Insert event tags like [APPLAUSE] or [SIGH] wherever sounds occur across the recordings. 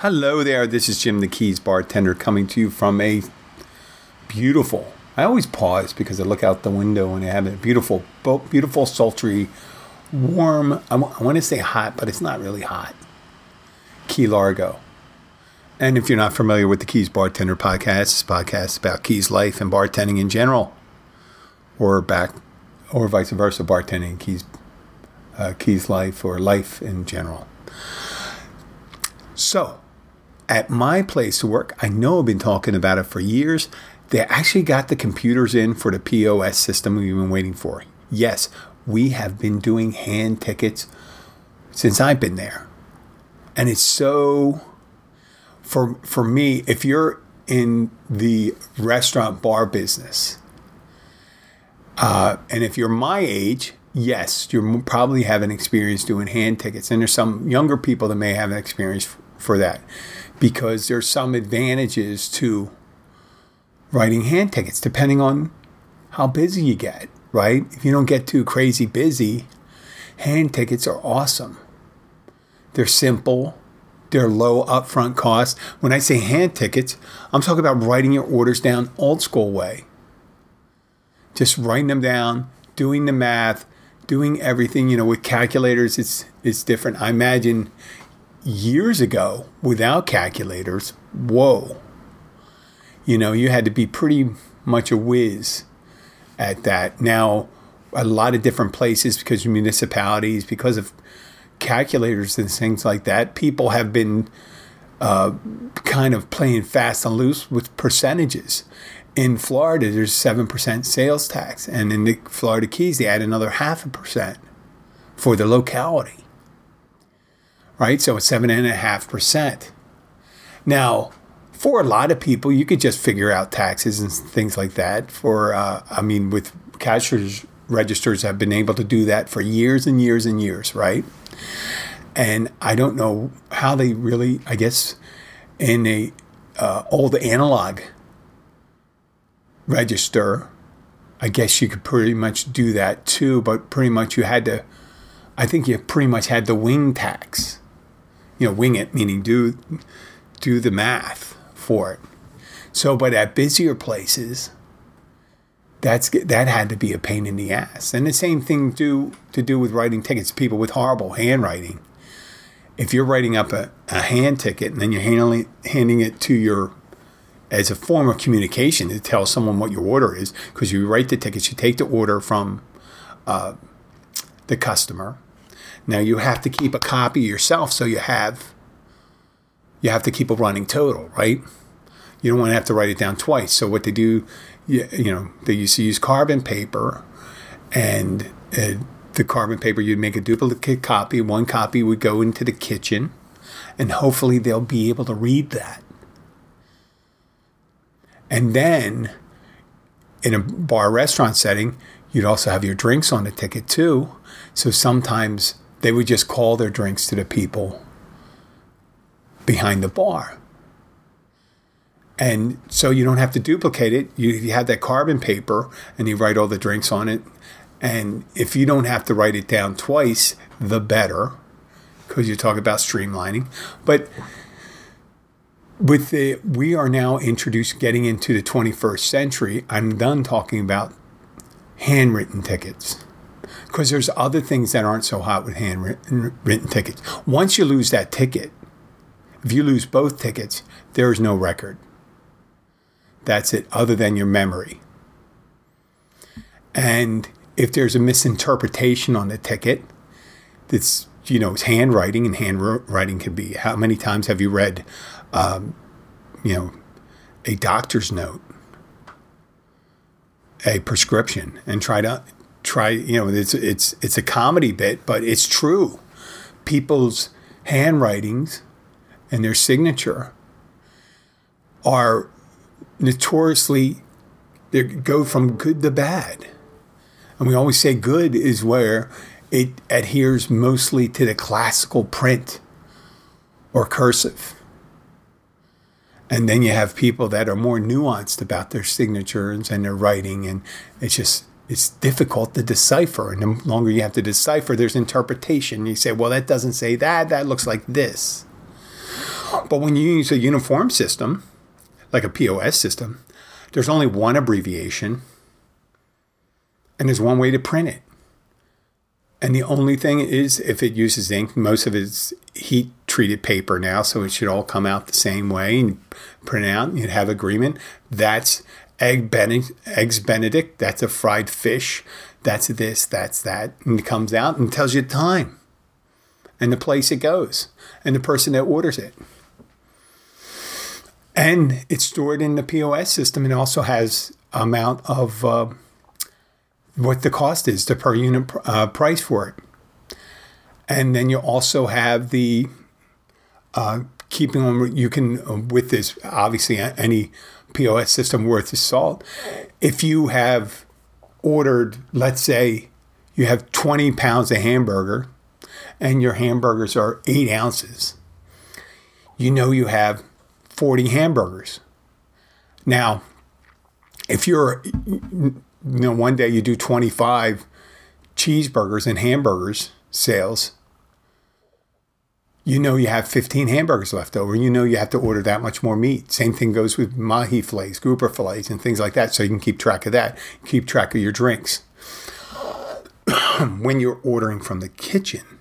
Hello there, this is Jim the Keys bartender coming to you from a beautiful. I always pause because I look out the window and I have a beautiful, beautiful, sultry, warm. I want to say hot, but it's not really hot. Key Largo. And if you're not familiar with the Keys Bartender podcast, a podcast about Keys life and bartending in general, or back, or vice versa, bartending Keys, uh, Keys life or life in general. So, at my place of work, I know I've been talking about it for years. They actually got the computers in for the POS system we've been waiting for. Yes, we have been doing hand tickets since I've been there. And it's so for for me, if you're in the restaurant bar business, uh, and if you're my age, yes, you probably have an experience doing hand tickets. And there's some younger people that may have an experience for that because there's some advantages to writing hand tickets depending on how busy you get, right? If you don't get too crazy busy, hand tickets are awesome. They're simple, they're low upfront costs. When I say hand tickets, I'm talking about writing your orders down old school way. Just writing them down, doing the math, doing everything, you know, with calculators it's it's different. I imagine years ago without calculators, whoa. You know, you had to be pretty much a whiz at that. Now, a lot of different places because of municipalities, because of calculators and things like that, people have been uh, kind of playing fast and loose with percentages. In Florida, there's 7% sales tax, and in the Florida Keys, they add another half a percent for the locality right? So it's seven and a half percent. Now, for a lot of people, you could just figure out taxes and things like that. For uh, I mean, with cashier's registers, have been able to do that for years and years and years, right? And I don't know how they really. I guess in a uh, old analog register, I guess you could pretty much do that too. But pretty much you had to. I think you pretty much had the wing tax you know, wing it, meaning do do the math for it. So, but at busier places, that's that had to be a pain in the ass. And the same thing do to do with writing tickets. People with horrible handwriting. If you're writing up a, a hand ticket and then you're handling, handing it to your as a form of communication to tell someone what your order is, because you write the tickets, you take the order from uh, the customer, now you have to keep a copy yourself, so you have you have to keep a running total, right? You don't want to have to write it down twice. So what they do, you, you know, they used to use carbon paper, and uh, the carbon paper you'd make a duplicate copy. One copy would go into the kitchen, and hopefully they'll be able to read that. And then, in a bar restaurant setting, you'd also have your drinks on the ticket too. So sometimes they would just call their drinks to the people behind the bar. And so you don't have to duplicate it. You, you have that carbon paper and you write all the drinks on it. And if you don't have to write it down twice, the better, because you talk about streamlining. But with the, we are now introduced getting into the 21st century. I'm done talking about handwritten tickets because there's other things that aren't so hot with handwritten tickets. Once you lose that ticket, if you lose both tickets, there is no record. That's it, other than your memory. And if there's a misinterpretation on the ticket, that's you know it's handwriting, and handwriting can be how many times have you read, um, you know, a doctor's note, a prescription, and try to try you know it's it's it's a comedy bit but it's true. People's handwritings and their signature are notoriously they go from good to bad. And we always say good is where it adheres mostly to the classical print or cursive. And then you have people that are more nuanced about their signatures and their writing and it's just it's difficult to decipher. And the longer you have to decipher, there's interpretation. You say, well, that doesn't say that. That looks like this. But when you use a uniform system, like a POS system, there's only one abbreviation and there's one way to print it. And the only thing is, if it uses ink, most of it's heat treated paper now, so it should all come out the same way and print out. You'd have agreement. That's egg Benedict, eggs Benedict. That's a fried fish. That's this. That's that. And it comes out and tells you the time and the place it goes and the person that orders it. And it's stored in the POS system. and also has amount of uh, what the cost is, the per unit uh, price for it. And then you also have the uh, keeping on, you can, uh, with this, obviously, any POS system worth its salt. If you have ordered, let's say, you have 20 pounds of hamburger and your hamburgers are eight ounces, you know you have 40 hamburgers. Now, if you're, you know, one day you do 25 cheeseburgers and hamburgers sales, you know you have 15 hamburgers left over. You know you have to order that much more meat. Same thing goes with mahi fillets, grouper fillets, and things like that. So you can keep track of that. Keep track of your drinks. [CLEARS THROAT] when you're ordering from the kitchen,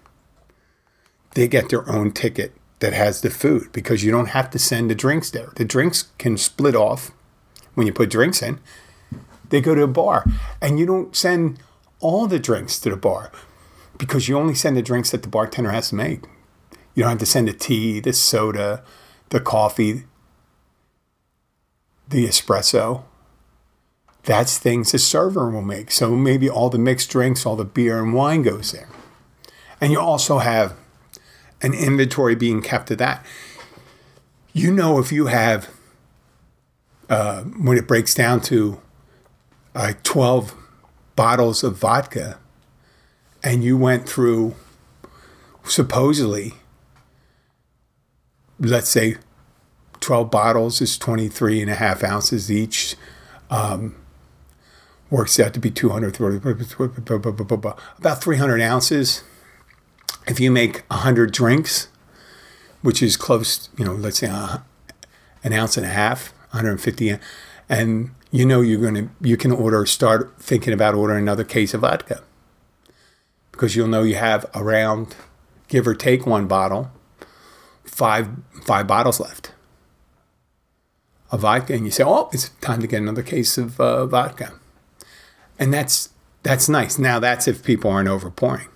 they get their own ticket that has the food because you don't have to send the drinks there. The drinks can split off when you put drinks in. They go to a bar, and you don't send all the drinks to the bar because you only send the drinks that the bartender has to make. You don't have to send the tea, the soda, the coffee, the espresso. That's things the server will make. So maybe all the mixed drinks, all the beer and wine goes there. And you also have an inventory being kept of that. You know, if you have, uh, when it breaks down to uh, 12 bottles of vodka, and you went through supposedly, let's say, 12 bottles is 23 and a half ounces each. Um, works out to be 200, about 300 ounces if you make 100 drinks, which is close, you know, let's say uh, an ounce and a half, 150, and you know you're going to, you can order, start thinking about ordering another case of vodka because you'll know you have around, give or take one bottle, five, five bottles left of vodka. And you say, oh, it's time to get another case of uh, vodka. And that's, that's nice. Now that's if people aren't overpouring.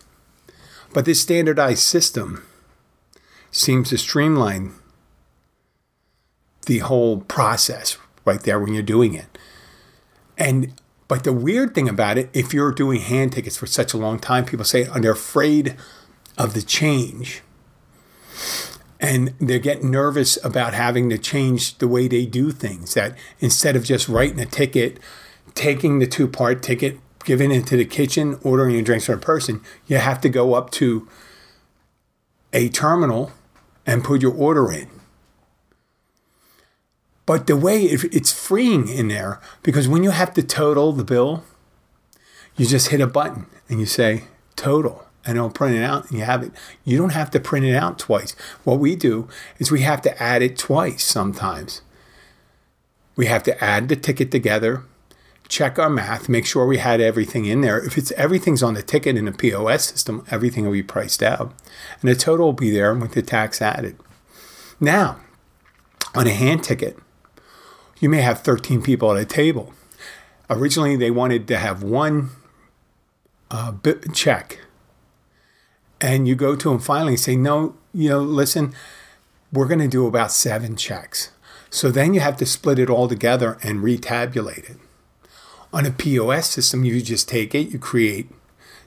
But this standardized system seems to streamline the whole process right there when you're doing it. And but the weird thing about it, if you're doing hand tickets for such a long time, people say they're afraid of the change. And they're getting nervous about having to change the way they do things. That instead of just writing a ticket, taking the two part ticket, giving it to the kitchen, ordering your drinks from a person, you have to go up to a terminal and put your order in. But the way it's freeing in there, because when you have to total the bill, you just hit a button and you say total and it'll print it out and you have it. You don't have to print it out twice. What we do is we have to add it twice sometimes. We have to add the ticket together check our math, make sure we had everything in there. If it's everything's on the ticket in the POS system, everything will be priced out. And the total will be there with the tax added. Now, on a hand ticket, you may have 13 people at a table. Originally, they wanted to have one uh, check. And you go to them finally and say, no, you know, listen, we're going to do about seven checks. So then you have to split it all together and retabulate it. On a POS system, you just take it, you create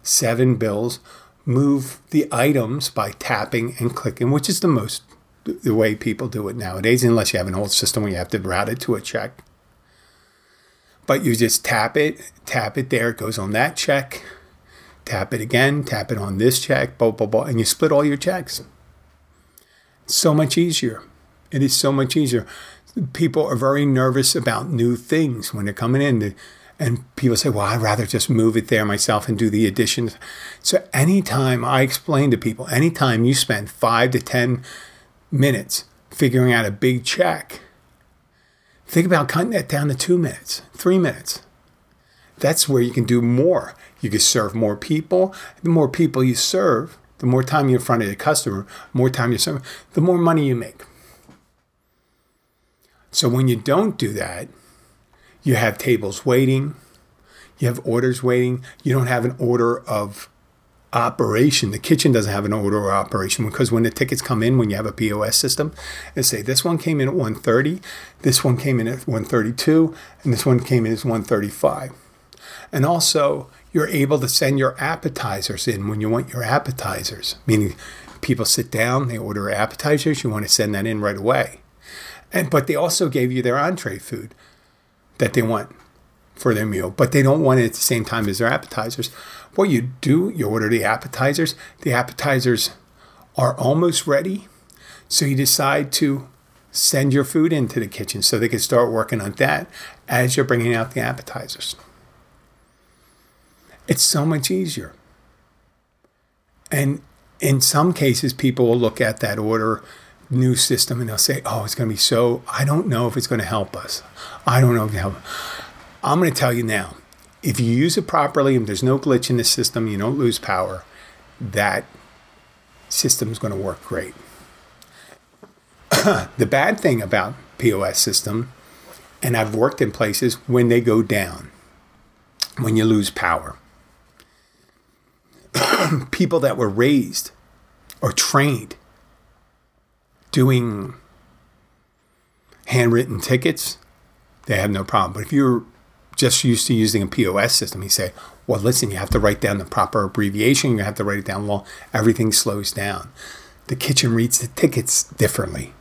seven bills, move the items by tapping and clicking, which is the most the way people do it nowadays, unless you have an old system where you have to route it to a check. But you just tap it, tap it there, it goes on that check, tap it again, tap it on this check, blah, blah, blah, and you split all your checks. So much easier. It is so much easier. People are very nervous about new things when they're coming in. And people say, well, I'd rather just move it there myself and do the additions. So anytime I explain to people, anytime you spend five to 10 minutes figuring out a big check. Think about cutting that down to two minutes, three minutes. That's where you can do more. You can serve more people. The more people you serve, the more time you're in front of the customer, more time you serve, the more money you make. So when you don't do that, you have tables waiting, you have orders waiting, you don't have an order of operation. The kitchen doesn't have an order of operation because when the tickets come in, when you have a POS system, and say this one came in at 130, this one came in at 132, and this one came in at 135. And also, you're able to send your appetizers in when you want your appetizers, meaning people sit down, they order appetizers, you want to send that in right away. And but they also gave you their entree food that they want for their meal, but they don't want it at the same time as their appetizers. What you do, you order the appetizers. The appetizers are almost ready, so you decide to send your food into the kitchen so they can start working on that as you're bringing out the appetizers. It's so much easier. And in some cases, people will look at that order new system and they'll say, oh, it's going to be so, I don't know if it's going to help us. I don't know if it help. I'm going to tell you now, if you use it properly and there's no glitch in the system, you don't lose power, that system is going to work great. [CLEARS THROAT] the bad thing about POS system, and I've worked in places when they go down, when you lose power. [CLEARS THROAT] People that were raised or trained doing handwritten tickets, they have no problem. But if you're just used to using a POS system, you say, well, listen, you have to write down the proper abbreviation, you have to write it down long, everything slows down. The kitchen reads the tickets differently.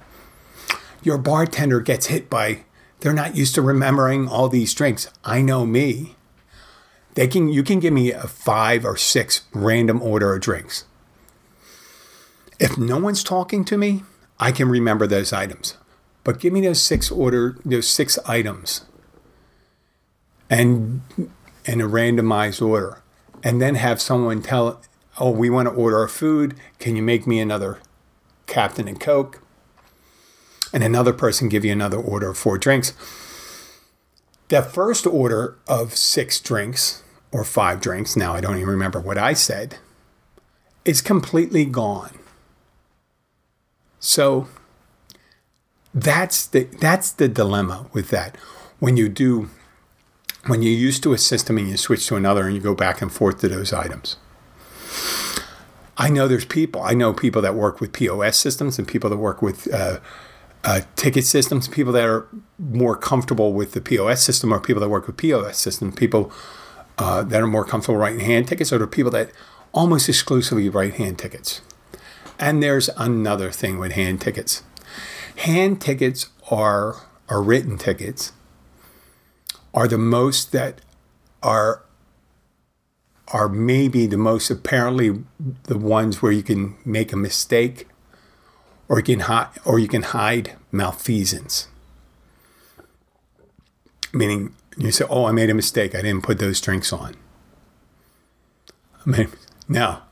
Your bartender gets hit by, they're not used to remembering all these drinks. I know me. They can you can give me a five or six random order of drinks. If no one's talking to me, I can remember those items. But give me those six order those six items and in a randomized order. And then have someone tell, oh, we want to order our food. Can you make me another Captain and Coke? And another person give you another order of four drinks. That first order of six drinks or five drinks, now I don't even remember what I said, is completely gone. So that's the that's the dilemma with that. When you do when you're used to a system and you switch to another and you go back and forth to those items. I know there's people. I know people that work with POS systems and people that work with uh, uh, ticket systems. People that are more comfortable with the POS system, or people that work with POS systems. People uh, that are more comfortable writing hand tickets, or the people that almost exclusively write hand tickets. And there's another thing with hand tickets. Hand tickets are, are written tickets, are the most that are are maybe the most apparently the ones where you can make a mistake or you can hide or you can hide malfeasance. Meaning you say, Oh, I made a mistake, I didn't put those drinks on. I mean now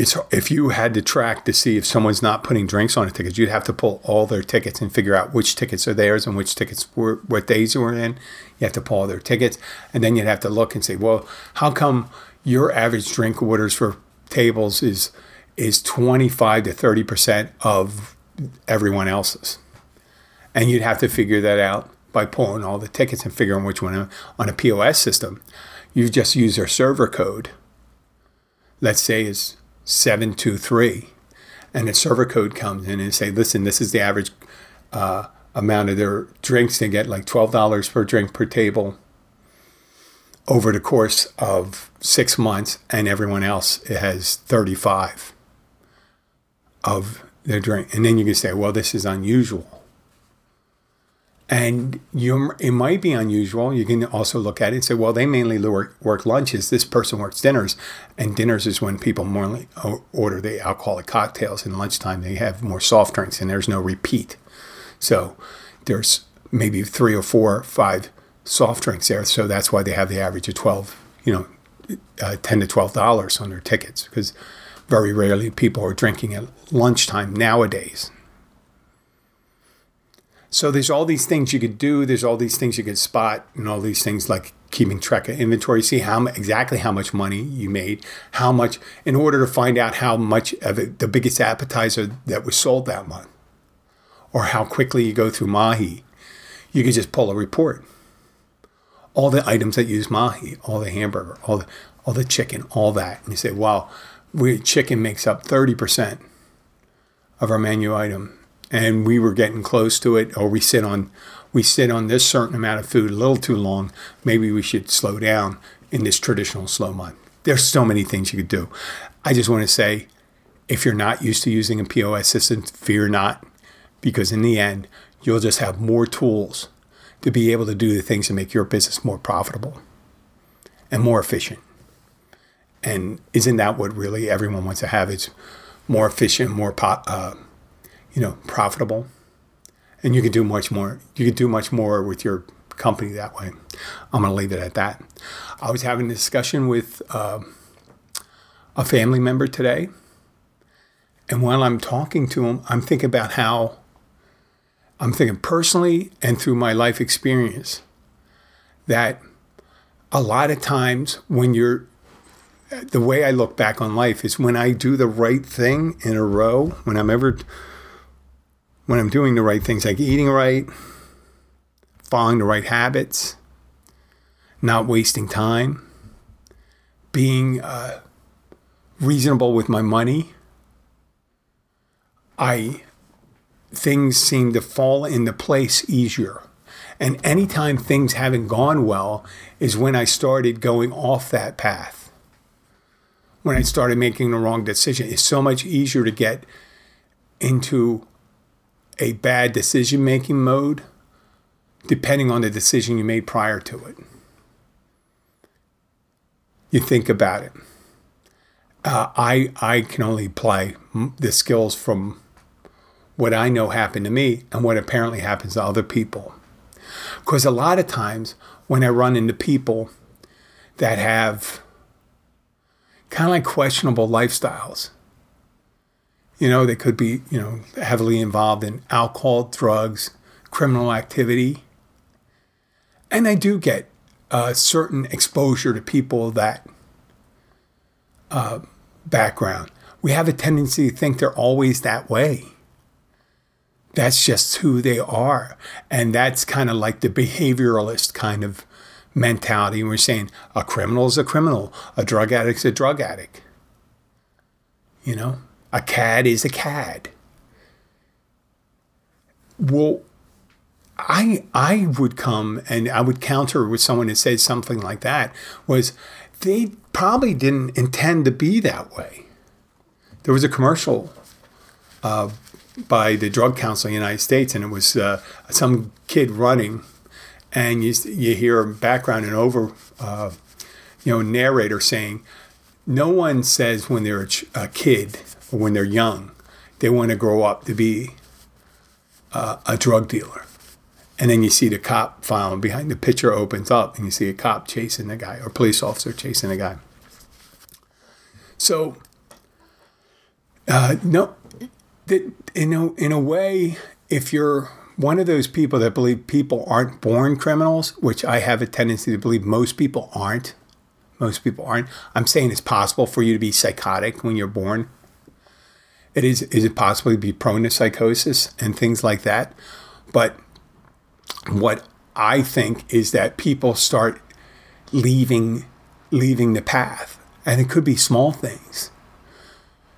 it's if you had to track to see if someone's not putting drinks on a ticket, you'd have to pull all their tickets and figure out which tickets are theirs and which tickets were what days were in. You have to pull all their tickets, and then you'd have to look and say, well, how come your average drink orders for tables is is twenty five to thirty percent of everyone else's, and you'd have to figure that out by pulling all the tickets and figuring which one on a POS system. You just use their server code. Let's say is 723 and the server code comes in and say, listen, this is the average uh, amount of their drinks. They get like $12 per drink per table over the course of six months, and everyone else has 35 of their drink. And then you can say, well, this is unusual. And you, it might be unusual. You can also look at it and say, well, they mainly work, work lunches. This person works dinners. And dinners is when people more order the alcoholic cocktails. And lunchtime, they have more soft drinks and there's no repeat. So there's maybe three or four or five soft drinks there. So that's why they have the average of 12, you know, uh, 10 to $12 on their tickets because very rarely people are drinking at lunchtime nowadays. So there's all these things you could do. There's all these things you could spot, and all these things like keeping track of inventory, see how exactly how much money you made, how much in order to find out how much of it, the biggest appetizer that was sold that month, or how quickly you go through mahi. You could just pull a report. All the items that use mahi, all the hamburger, all the all the chicken, all that, and you say, "Wow, we chicken makes up thirty percent of our menu item." And we were getting close to it, or we sit on we sit on this certain amount of food a little too long. Maybe we should slow down in this traditional slow month. There's so many things you could do. I just want to say, if you're not used to using a POS system, fear not, because in the end, you'll just have more tools to be able to do the things that make your business more profitable and more efficient. And isn't that what really everyone wants to have? It's more efficient, more po- uh, you know, profitable. And you can do much more. You can do much more with your company that way. I'm going to leave it at that. I was having a discussion with uh, a family member today. And while I'm talking to him, I'm thinking about how I'm thinking personally and through my life experience that a lot of times when you're the way I look back on life is when I do the right thing in a row, when I'm ever when I'm doing the right things, like eating right, following the right habits, not wasting time, being uh, reasonable with my money, I things seem to fall into place easier. And anytime things haven't gone well is when I started going off that path. When I started making the wrong decision. It's so much easier to get into a bad decision making mode depending on the decision you made prior to it. You think about it. Uh, I I can only apply the skills from what I know happened to me and what apparently happens to other people. Because a lot of times when I run into people that have kind of like questionable lifestyles, you know, they could be, you know, heavily involved in alcohol, drugs, criminal activity. And I do get a certain exposure to people that uh, background. We have a tendency to think they're always that way. That's just who they are. And that's kind of like the behavioralist kind of mentality. We're saying a criminal is a criminal, a drug addict is a drug addict. You know? A cad is a cad. Well, I I would come and I would counter with someone that said something like that was they probably didn't intend to be that way. There was a commercial uh, by the Drug Council of the United States, and it was uh, some kid running, and you you hear background and over, uh, you know, narrator saying, "No one says when they're a, ch- a kid when they're young, they want to grow up to be uh, a drug dealer. And then you see the cop following behind the picture opens up and you see a cop chasing the guy or police officer chasing the guy. So, uh, no, that in a, in a way, if you're one of those people that believe people aren't born criminals, which I have a tendency to believe most people aren't, most people aren't. I'm saying it's possible for you to be psychotic when you're born it is is it possibly be prone to psychosis and things like that. But what i think is that people start leaving leaving the path and it could be small things.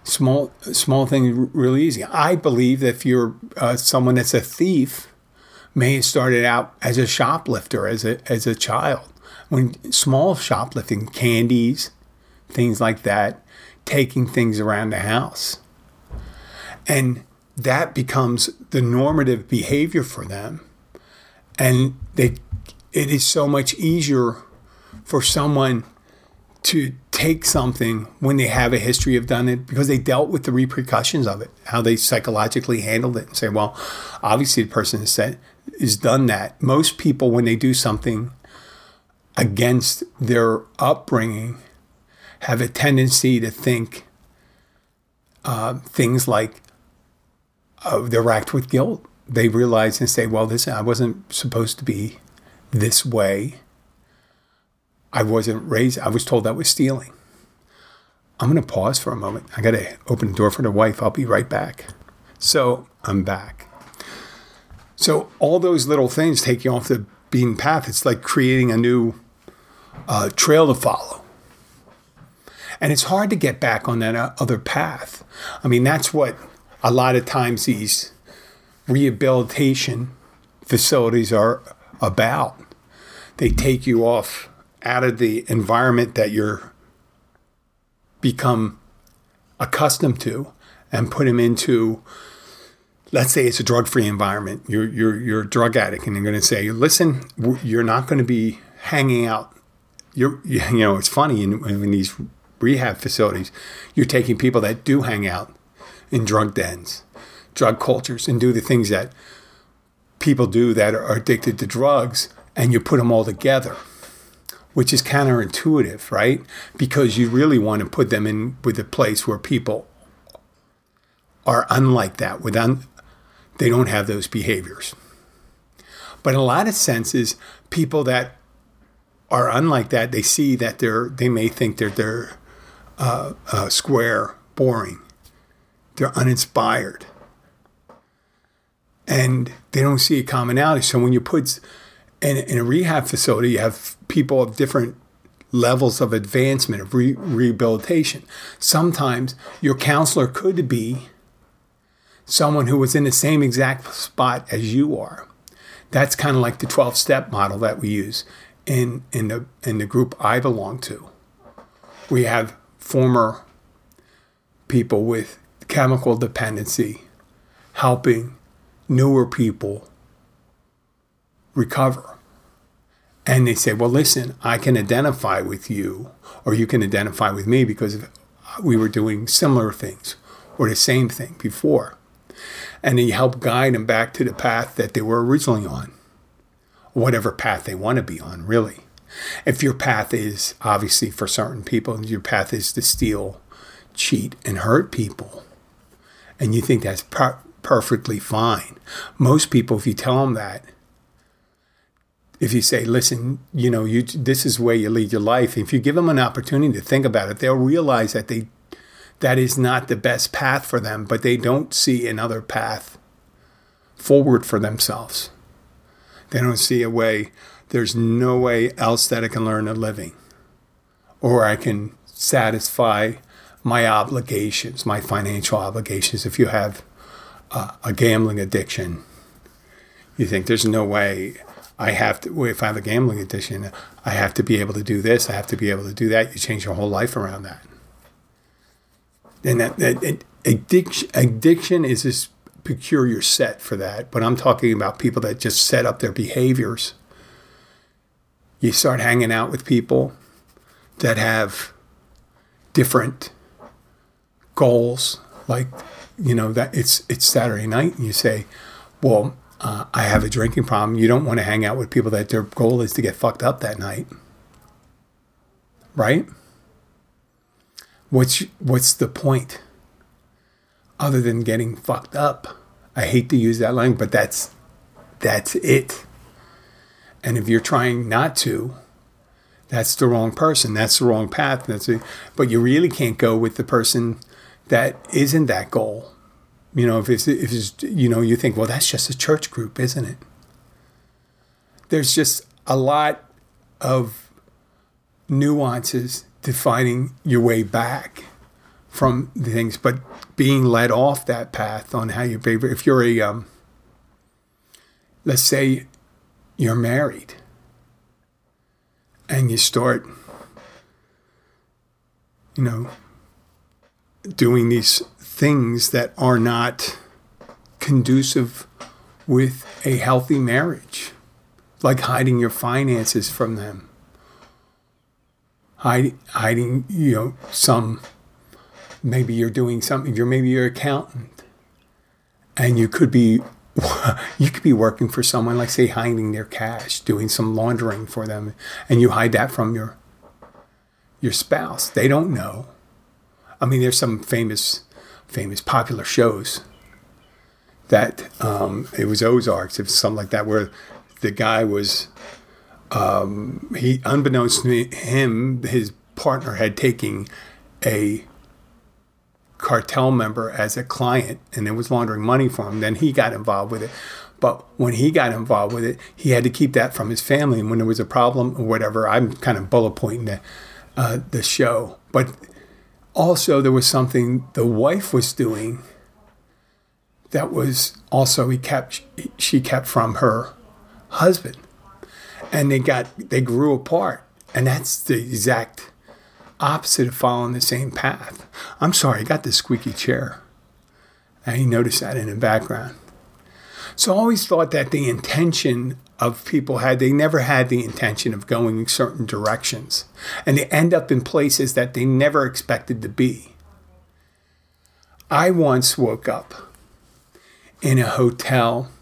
Small small things really easy. I believe that if you're uh, someone that's a thief may have started out as a shoplifter as a as a child. When small shoplifting candies things like that taking things around the house and that becomes the normative behavior for them. And they, it is so much easier for someone to take something when they have a history of done it because they dealt with the repercussions of it, how they psychologically handled it, and say, well, obviously the person has said has done that. Most people, when they do something against their upbringing, have a tendency to think uh, things like uh, they're racked with guilt. they realize and say, well, this I wasn't supposed to be this way. I wasn't raised, I was told that was stealing. I'm going to pause for a moment. I got to open the door for the wife. I'll be right back. So I'm back. So all those little things take you off the beaten path. It's like creating a new uh, trail to follow. And it's hard to get back on that uh, other path. I mean, that's what a lot of times these rehabilitation facilities are about. They take you off out of the environment that you're become accustomed to and put them into let's say it's a drug-free environment you're you're you're a drug addict and you're going to say listen you're not going to be hanging out you're you know it's funny in, in these rehab facilities you're taking people that do hang out in drug dens drug cultures and do the things that people do that are addicted to drugs and you put them all together which is counterintuitive right? Because you really want to put them in with a place where people are unlike that with un- they don't have those behaviors. But in a lot of senses people that are unlike that they see that they're they may think they're they're uh, uh, square boring they're uninspired and they don't see a commonality. So when you put in, in a rehab facility, you have people of different levels of advancement of re- rehabilitation. Sometimes your counselor could be someone who was in the same exact spot as you are. That's kind of like the 12 step model that we use in, in, the, in the group I belong to. We have former people with chemical dependency helping newer people recover. And they say, well, listen, I can identify with you, or you can identify with me because uh, we were doing similar things or the same thing before. And then you help guide them back to the path that they were originally on, whatever path they want to be on, really. If your path is obviously for certain people, your path is to steal, cheat, and hurt people, and you think that's perfectly fine. Most people, if you tell them that, if you say, listen, you know, you this is where you lead your life, if you give them an opportunity to think about it, they'll realize that they that is not the best path for them, but they don't see another path forward for themselves. They don't see a way, there's no way else that I can learn a living or I can satisfy my obligations, my financial obligations. If you have uh, a gambling addiction, you think there's no way I have to, if I have a gambling addiction, I have to be able to do this, I have to be able to do that. You change your whole life around that. And that, that addiction, addiction is this peculiar set for that. But I'm talking about people that just set up their behaviors. You start hanging out with people that have different goals, like you know that it's it's Saturday night, and you say, "Well, uh, I have a drinking problem." You don't want to hang out with people that their goal is to get fucked up that night, right? What's what's the point? Other than getting fucked up, I hate to use that language, but that's that's it. And if you're trying not to, that's the wrong person. That's the wrong path. That's it. But you really can't go with the person that isn't that goal. You know, if it's, if it's, you know, you think, well, that's just a church group, isn't it? There's just a lot of nuances to finding your way back from things, but being led off that path on how you behave. If you're a, um, let's say you're married and you start, you know, doing these things that are not conducive with a healthy marriage, like hiding your finances from them, hiding, hiding you know, some, maybe you're doing something, you're maybe your accountant, and you could be [LAUGHS] you could be working for someone like say hiding their cash doing some laundering for them and you hide that from your your spouse. They don't know I mean, there's some famous, famous popular shows that um, it was Ozarks, it was something like that, where the guy was um, he unbeknownst to him, his partner had taken a cartel member as a client and it was laundering money for him. Then he got involved with it. But when he got involved with it, he had to keep that from his family. And when there was a problem or whatever, I'm kind of bullet pointing the, uh, the show. But also, there was something the wife was doing that was also he kept she kept from her husband, and they got they grew apart, and that's the exact opposite of following the same path. I'm sorry, I got the squeaky chair. and I noticed that in the background. So I always thought that the intention of people had, they never had the intention of going in certain directions. And they end up in places that they never expected to be. I once woke up in a hotel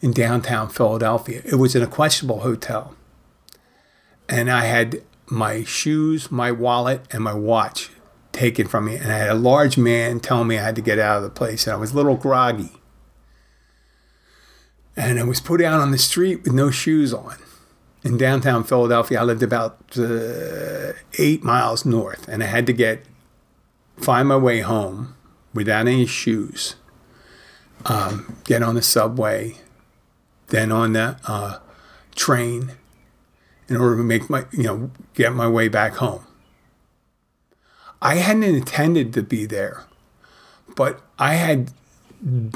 in downtown Philadelphia. It was in a questionable hotel. And I had my shoes, my wallet, and my watch taken from me. And I had a large man telling me I had to get out of the place. And I was a little groggy and I was put out on the street with no shoes on. In downtown Philadelphia, I lived about uh, eight miles north, and I had to get find my way home without any shoes. Um, get on the subway, then on the uh, train, in order to make my you know get my way back home. I hadn't intended to be there, but I had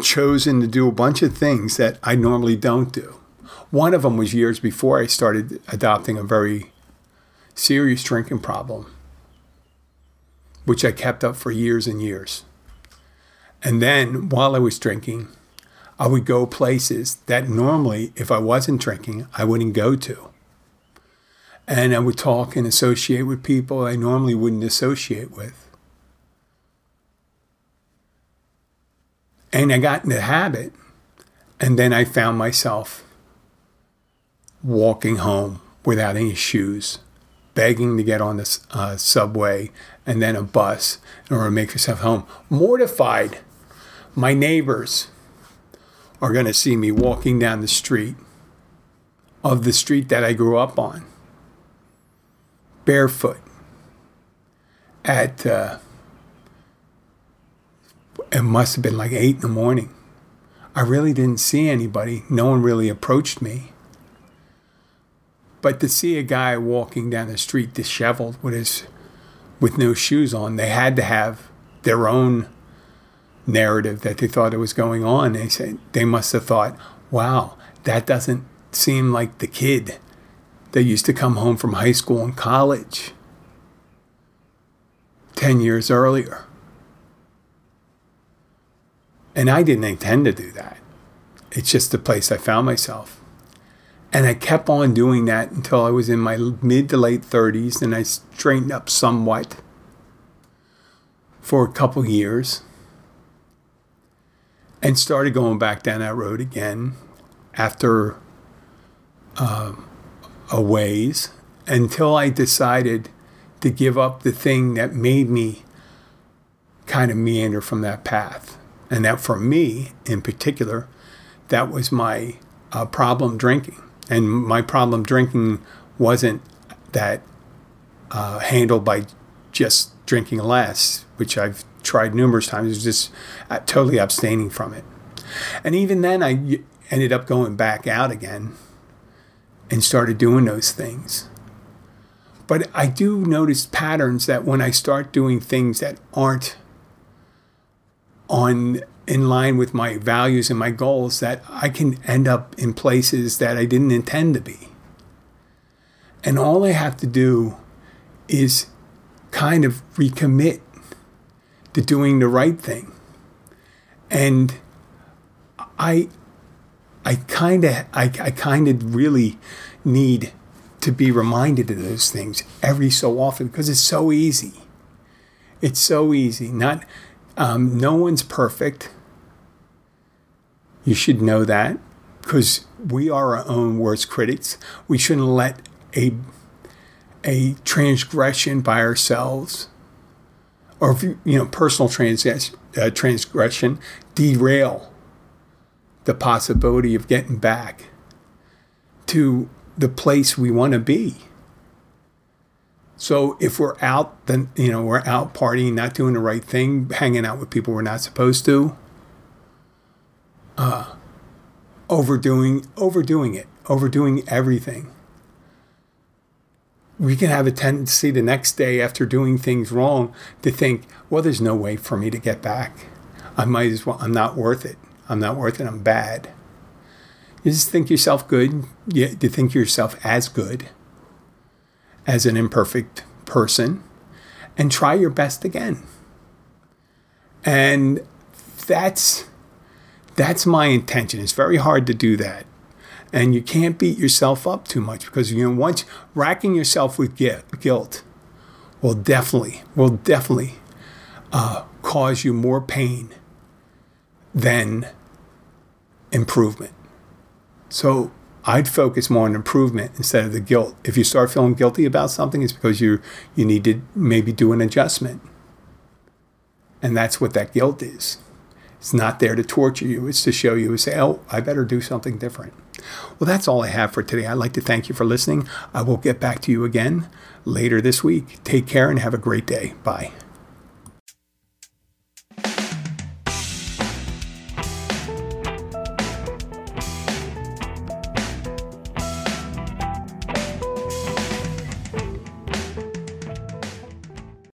chosen to do a bunch of things that I normally don't do. One of them was years before I started adopting a very serious drinking problem, which I kept up for years and years. And then while I was drinking, I would go places that normally, if I wasn't drinking, I wouldn't go to. And I would talk and associate with people I normally wouldn't associate with. And I got in the habit. And then I found myself walking home without any shoes, begging to get on the uh, subway and then a bus in order to make myself home. Mortified. My neighbors are going to see me walking down the street of the street that I grew up on, barefoot, at uh, it must have been like eight in the morning. I really didn't see anybody. No one really approached me. But to see a guy walking down the street disheveled with his with no shoes on, they had to have their own narrative that they thought it was going on. They said they must have thought, "Wow, that doesn't seem like the kid that used to come home from high school and college 10 years earlier." And I didn't intend to do that. It's just the place I found myself. And I kept on doing that until I was in my mid to late 30s and I straightened up somewhat for a couple years and started going back down that road again after uh, a ways until I decided to give up the thing that made me kind of meander from that path. And that for me in particular, that was my uh, problem drinking. And my problem drinking wasn't that uh, handled by just drinking less, which I've tried numerous times, it was just uh, totally abstaining from it. And even then, I ended up going back out again and started doing those things. But I do notice patterns that when I start doing things that aren't on in line with my values and my goals that I can end up in places that I didn't intend to be. And all I have to do is kind of recommit to doing the right thing. And I I kind of I, I kind of really need to be reminded of those things every so often because it's so easy. It's so easy. Not um, no one's perfect. You should know that because we are our own worst critics. We shouldn't let a a transgression by ourselves or you know personal uh, transgression derail the possibility of getting back to the place we want to be. So if we're out, then you know we're out partying, not doing the right thing, hanging out with people we're not supposed to, uh, overdoing overdoing it, overdoing everything. We can have a tendency the next day after doing things wrong to think, well, there's no way for me to get back. I might as well. I'm not worth it. I'm not worth it. I'm bad. You just think yourself good. You, you think yourself as good as an imperfect person and try your best again. And that's that's my intention. It's very hard to do that. And you can't beat yourself up too much because you know once racking yourself with guilt will definitely will definitely uh, cause you more pain than improvement. So I'd focus more on improvement instead of the guilt. If you start feeling guilty about something, it's because you you need to maybe do an adjustment. And that's what that guilt is. It's not there to torture you. It's to show you, and say, oh, I better do something different. Well, that's all I have for today. I'd like to thank you for listening. I will get back to you again later this week. Take care and have a great day. Bye.